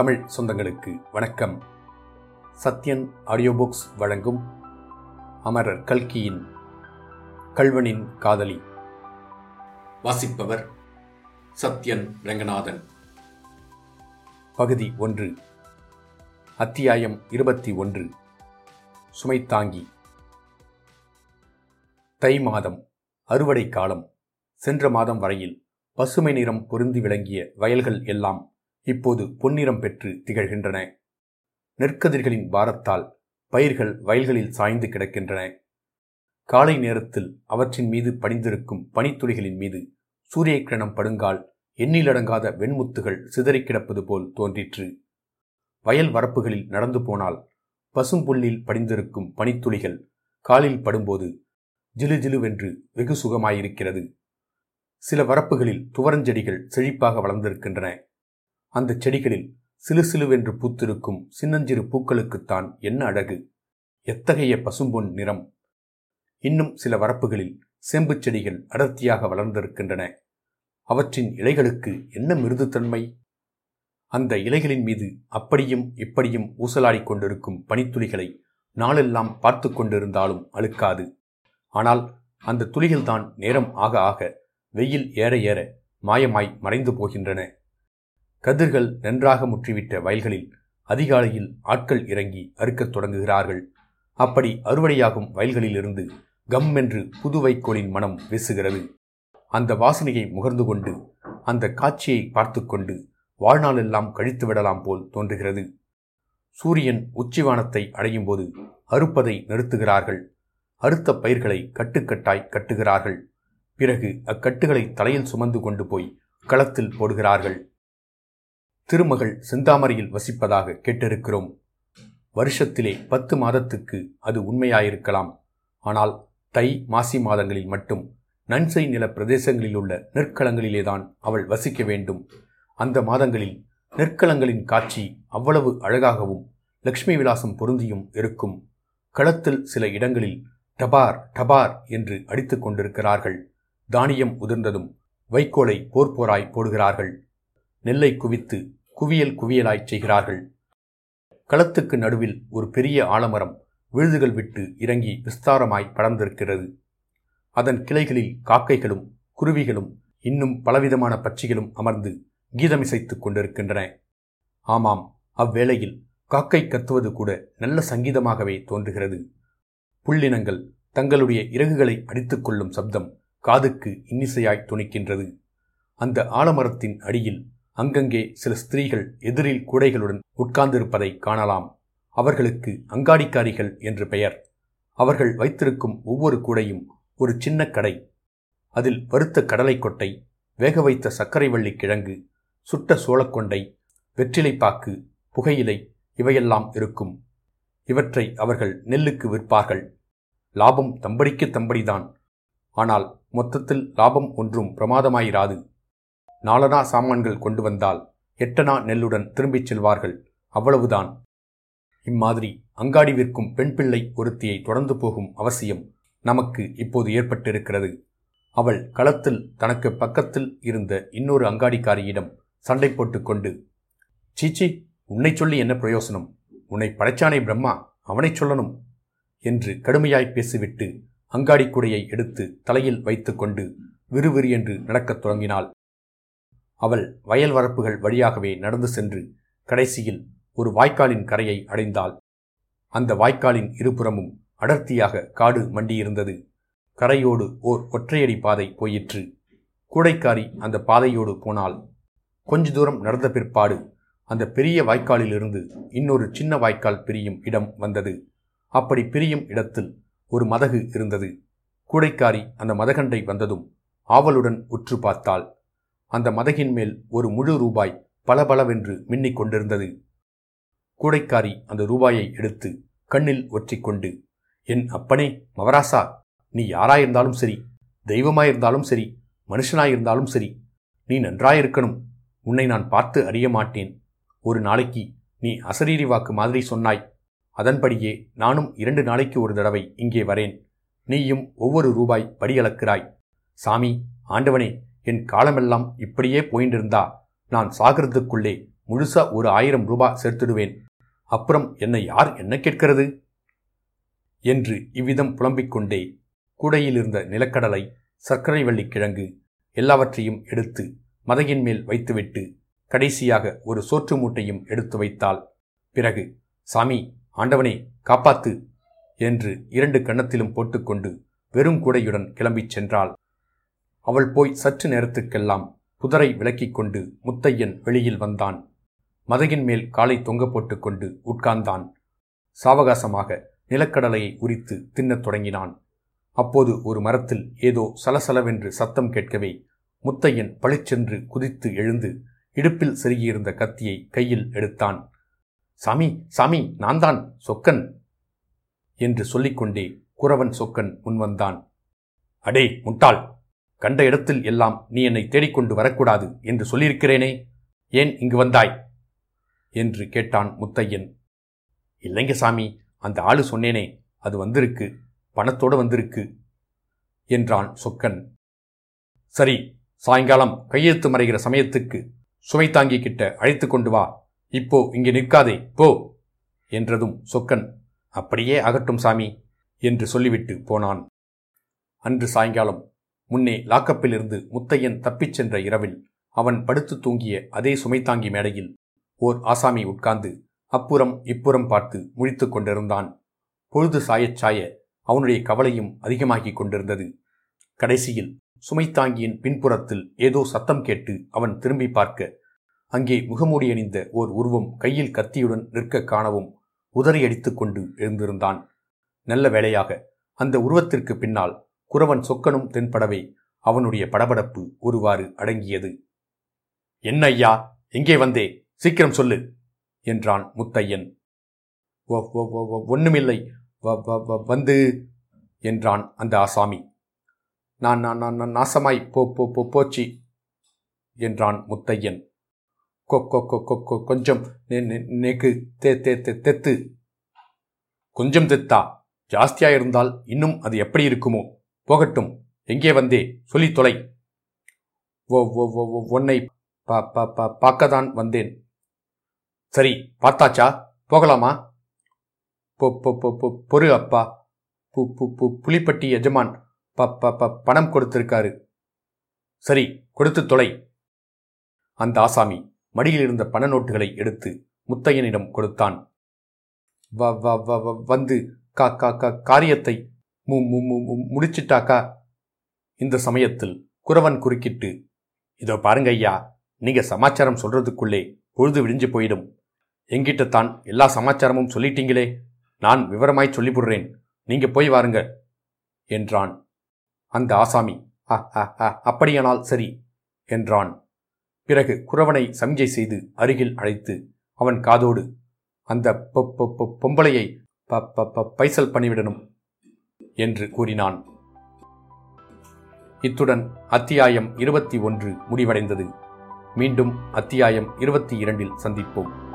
தமிழ் சொந்தங்களுக்கு வணக்கம். Sathyan audio books வழங்கும் அமரர் கல்கியின் கல்வனின் காதலி. வாசிப்பவர் சத்யன் ரங்கநாதன். பகுதி ஒன்று. அத்தியாயம் இருபத்தி ஒன்று. சுமைத்தாங்கி தை மாதம் அறுவடை காலம் சென்ற மாதம் வரையில் பசுமை நிறம் பொருந்தி விளங்கிய வயல்கள் எல்லாம் இப்போது பொன்னிறம் பெற்று திகழ்கின்றன. நெற்கதிர்களின் பாரத்தால் பயிர்கள் வயல்களில் சாய்ந்து கிடக்கின்றன. காலை நேரத்தில் அவற்றின் மீது படிந்திருக்கும் பனித்துளிகளின் மீது சூரிய கிரணம் படுங்கால் எண்ணிலடங்காத வெண்முத்துகள் சிதறிக் கிடப்பது போல் தோன்றிற்று. வயல் வரப்புகளில் நடந்து போனால் பசும்புல்லில் படிந்திருக்கும் பனித்துளிகள் காலில் படும்போது ஜிலு ஜிலுவென்று வெகு சுகமாயிருக்கிறது சில வரப்புகளில் துவரஞ்செடிகள் செழிப்பாக வளர்ந்திருக்கின்றன. அந்த செடிகளில் சிலு சிலுவென்று பூத்திருக்கும் சின்னஞ்சிறு பூக்களுக்குத்தான் என்ன அழகு? எத்தகைய பசும்பொன் நிறம்? இன்னும் சில வரப்புகளில் செம்புச் செடிகள் அடர்த்தியாக வளர்ந்திருக்கின்றன. அவற்றின் இலைகளுக்கு என்ன மிருதுத்தன்மை? அந்த இலைகளின் மீது அப்படியும் இப்படியும் ஊசலாடிக் கொண்டிருக்கும் பனித்துளிகளை நாளெல்லாம் பார்த்து கொண்டிருந்தாலும் அழுக்காது. ஆனால் அந்த துளிகள்தான் நேரம் ஆக ஆக வெயில் ஏற ஏற மாயமாய் மறைந்து போகின்றன. கதிர்கள் நன்றாக முற்றிவிட்ட வயல்களில் அதிகாலையில் ஆட்கள் இறங்கி அறுக்கத் தொடங்குகிறார்கள். அப்படி அறுவடையாகும் வயல்களிலிருந்து கம் என்று புது வைக்கோலின் மனம் வீசுகிறது. அந்த வாசனையை முகர்ந்து கொண்டு அந்த காட்சியை பார்த்து கொண்டு வாழ்நாளெல்லாம் கழித்து விடலாம் போல் தோன்றுகிறது. சூரியன் உச்சிவானத்தை அடையும் போது அறுப்பதை நிறுத்துகிறார்கள். அறுத்த பயிர்களை கட்டுக்கட்டாய் கட்டுகிறார்கள். பிறகு அக்கட்டுகளை தலையில் சுமந்து கொண்டு போய் களத்தில் போடுகிறார்கள். திருமகள் செந்தாமரையில் வசிப்பதாக கேட்டிருக்கிறோம். வருஷத்திலே பத்து மாதத்துக்கு அது உண்மையாயிருக்கலாம். ஆனால் தை மாசி மாதங்களில் மட்டும் நன்சை நில பிரதேசங்களில் உள்ள நெற்களங்களிலேதான் அவள் வசிக்க வேண்டும். அந்த மாதங்களில் நெற்களங்களின் காட்சி அவ்வளவு அழகாகவும் லக்ஷ்மி விலாசம் பொருந்தியும் இருக்கும். களத்தில் சில இடங்களில் டபார் டபார் என்று அடித்துக் கொண்டிருக்கிறார்கள். தானியம் உதிர்ந்ததும் வைக்கோலை போர் போராய் போடுகிறார்கள். நெல்லை குவித்து குவியல் குவியலாய் செய்கிறார்கள். களத்துக்கு நடுவில் ஒரு பெரிய ஆலமரம் விழுதுகள் விட்டு இறங்கி விஸ்தாரமாய் படர்ந்திருக்கிறது. அதன் கிளைகளில் காக்கைகளும் குருவிகளும் இன்னும் பலவிதமான பட்சிகளும் அமர்ந்து கீதமிசைத்துக் கொண்டிருக்கின்றன. ஆமாம் அவ்வேளையில் காக்கை கத்துவது கூட நல்ல சங்கீதமாகவே தோன்றுகிறது. புள்ளினங்கள் தங்களுடைய இறகுகளை அடித்துக் கொள்ளும் சப்தம் காதுக்கு இன்னிசையாய் துணிக்கின்றது. அந்த ஆலமரத்தின் அடியில் அங்கங்கே சில ஸ்திரீகள் எதிரில் கூடைகளுடன் உட்கார்ந்திருப்பதை காணலாம். அவர்களுக்கு அங்காடிக்காரிகள் என்று பெயர். அவர்கள் வைத்திருக்கும் ஒவ்வொரு கூடையும் ஒரு சின்ன கடை. அதில் வறுத்த கடலை கொட்டை வேக வைத்த சர்க்கரை வள்ளி கிழங்கு சுட்ட சோளக்கொண்டை வெற்றிலைப்பாக்கு புகையிலை இவையெல்லாம் இருக்கும். இவற்றை அவர்கள் நெல்லுக்கு விற்பார்கள். லாபம் தம்படிக்கு தம்படிதான். ஆனால் மொத்தத்தில் லாபம் ஒன்றும் பிரமாதமாயிராது. நாலனா சாமான்கள் கொண்டு வந்தால் எட்டனா நெல்லுடன் திரும்பிச் செல்வார்கள். அவ்வளவுதான். இம்மாதிரி அங்காடி விற்கும் பெண் பிள்ளை ஒருத்தியை தொடர்ந்து போகும் அவசியம் நமக்கு இப்போது ஏற்பட்டிருக்கிறது. அவள் களத்தில் தனக்கு பக்கத்தில் இருந்த இன்னொரு அங்காடிக்காரியிடம் சண்டை போட்டுக்கொண்டு சீச்சி உன்னை சொல்லி என்ன பிரயோசனம்? உன்னை படைச்சானே பிரம்மா அவனை சொல்லணும் என்று கடுமையாய் பேசிவிட்டு அங்காடி குடையை எடுத்து தலையில் வைத்துக்கொண்டு விறுவிறு என்று நடக்கத் தொடங்கினாள். அவள் வயல் வரப்புகள் வழியாகவே நடந்து சென்று கடைசியில் ஒரு வாய்க்காலின் கரையை அடைந்தாள். அந்த வாய்க்காலின் இருபுறமும் அடர்த்தியாக காடு மண்டியிருந்தது. கரையோடு ஓர் ஒற்றையடி பாதை போயிற்று. கூடைக்காரி அந்த பாதையோடு போனால் கொஞ்ச தூரம் நடந்த பிற்பாடு அந்த பெரிய வாய்க்காலிலிருந்து இன்னொரு சின்ன வாய்க்கால் பிரியும் இடம் வந்தது. அப்படி பிரியும் இடத்தில் ஒரு மதகு இருந்தது. கூடைக்காரி அந்த மதகண்டை வந்ததும் ஆவலுடன் உற்று பார்த்தாள். அந்த மதகின் மேல் ஒரு முழு ரூபாய் பளபளவென்று மின்னிக் கொண்டிருந்தது. கூடைக்காரி அந்த ரூபாயை எடுத்து கண்ணில் ஒற்றிக்கொண்டு என் அப்பனே மவராசா நீ யாராயிருந்தாலும் சரி தெய்வமாயிருந்தாலும் சரி மனுஷனாயிருந்தாலும் சரி நீ நன்றாயிருக்கணும். உன்னை நான் பார்த்து அறிய மாட்டேன். ஒரு நாளைக்கு நீ அசரீரி வாக்கு மாதிரி சொன்னாய். அதன்படியே நானும் இரண்டு நாளைக்கு ஒரு தடவை இங்கே வரேன். நீயும் ஒவ்வொரு ரூபாய் படியளக்கிறாய். சாமி ஆண்டவனே என் காலமெல்லாம் இப்படியே போயின்றிருந்தா நான் சாகிறதுக்குள்ளே முழுசா ஒரு ஆயிரம் ரூபாய் சேர்த்துடுவேன். அப்புறம் என்னை யார் என்ன கேட்கிறது? என்று இவ்விதம் புலம்பிக் கொண்டே கூடையிலிருந்த நிலக்கடலை சர்க்கரை வள்ளி கிழங்கு எல்லாவற்றையும் எடுத்து மதையின் மேல் வைத்துவிட்டு கடைசியாக ஒரு சோற்று மூட்டையும் எடுத்து வைத்தாள். பிறகு சாமி ஆண்டவனே காப்பாத்து! என்று இரண்டு கன்னத்திலும் போட்டுக்கொண்டு வெறும் கூடையுடன் கிளம்பிச் சென்றாள். அவள் போய் சற்று நேரத்துக்கெல்லாம் புதரை விலக்கிக் கொண்டு முத்தையன் வெளியில் வந்தான். மதையின் மேல் காலை தொங்க போட்டுக்கொண்டு உட்கார்ந்தான். சாவகாசமாக நிலக்கடலையை உரித்து தின்னத் தொடங்கினான். அப்போது ஒரு மரத்தில் ஏதோ சலசலவென்று சத்தம் கேட்கவே முத்தையன் பளிச்சென்று குதித்து எழுந்து இடுப்பில் செருகியிருந்த கத்தியை கையில் எடுத்தான். சாமி சாமி நான்தான் சொக்கன்! என்று சொல்லிக்கொண்டே குறவன் சொக்கன் முன்வந்தான். அடே முட்டாள்! கண்ட இடத்தில் எல்லாம் நீ என்னை தேடிக்கொண்டு வரக்கூடாது என்று சொல்லியிருக்கிறேனே. ஏன் இங்கு வந்தாய்? என்று கேட்டான் முத்தையன். இல்லைங்க சாமி அந்த ஆளு சொன்னேனே அது வந்திருக்கு பணத்தோடு வந்திருக்கு என்றான் சொக்கன். சரி சாயங்காலம் கையெழுத்து மறைகிற சமயத்துக்கு சுமை தாங்கி கிட்ட அழைத்து கொண்டு வா இப்போ இங்கே நிற்காதே போ என்றதும் சொக்கன். அப்படியே அகட்டும் சாமி என்று சொல்லிவிட்டு போனான். அன்று சாயங்காலம் முன்னே லாக்கப்பிலிருந்து முத்தையன் தப்பிச் சென்ற இரவில் அவன் படுத்து தூங்கிய அதே சுமைத்தாங்கி மேடையில் ஓர் ஆசாமி உட்கார்ந்து அப்புறம் இப்புறம் பார்த்து முழித்துக் கொண்டிருந்தான். பொழுது சாயச் சாய அவனுடைய கவலையும் அதிகமாகிக் கொண்டிருந்தது. கடைசியில் சுமைத்தாங்கியின் பின்புறத்தில் ஏதோ சத்தம் கேட்டு அவன் திரும்பி பார்க்க அங்கே முகமூடி அணிந்த ஓர் உருவம் கையில் கத்தியுடன் நிற்க காணவும் உதறி கொண்டு எழுந்திருந்தான். நல்ல வேளையாக அந்த உருவத்திற்கு பின்னால் குறவன் சொக்கனும் தென்படவே அவனுடைய படபடப்பு ஒருவாறு அடங்கியது. என்ன ஐயா எங்கே வந்தே? சீக்கிரம் சொல்லு என்றான் முத்தையன். ஒண்ணுமில்லை. வந்து என்றான் அந்த ஆசாமி. நான் நான் நான் நாசமாய் போ போ போ போச்சு என்றான் முத்தையன். கொ கொ கொ கொ கொ கொஞ்சம் நெக்கு தே தே தே தெத்து. கொஞ்சம் தெத்தா? ஜாஸ்தியாக இருந்தால் இன்னும் அது எப்படி இருக்குமோ? போகட்டும். எங்கே வந்தே? சொல்லி தொலை. ஓ ஓ ஓ உன்னை பார்க்கத்தான் வந்தேன். சரி பார்த்தாச்சா? போகலாமா? பொறு அப்பா. பு பு பு புலிப்பட்டி எஜமான். ப ப ப பணம் கொடுத்திருக்காரு. சரி கொடுத்து தொலை. அந்த ஆசாமி மடியில் இருந்த பண நோட்டுகளை எடுத்து முத்தையனிடம் கொடுத்தான். வ வ வ வந்து கா கா கா காரியத்தை முடிச்சிட்டாக்கா? இந்த சமயத்தில் குறவன் குறுக்கிட்டு இதோ பாருங்க ஐயா நீங்க சமாச்சாரம் சொல்றதுக்குள்ளே பொழுது விடிஞ்சு போயிடும். எங்கிட்ட தான் எல்லா சமாச்சாரமும் சொல்லிட்டீங்களே நான் விவரமாய் சொல்லிவிடுறேன். நீங்க போய் வாருங்க என்றான். அந்த ஆசாமி "அ, அப்படியானால் சரி என்றான். பிறகு குறவனை சமிஞ்சை செய்து அருகில் அழைத்து அவன் காதோடு அந்த பொ- பொம்பளையை ப- ப- ப- பைசல் பண்ணிவிடணும். என்று கூறினான். இத்துடன் அத்தியாயம் இருபத்தி ஒன்று முடிவடைந்தது. மீண்டும் அத்தியாயம் இருபத்தி இரண்டில் சந்திப்போம்.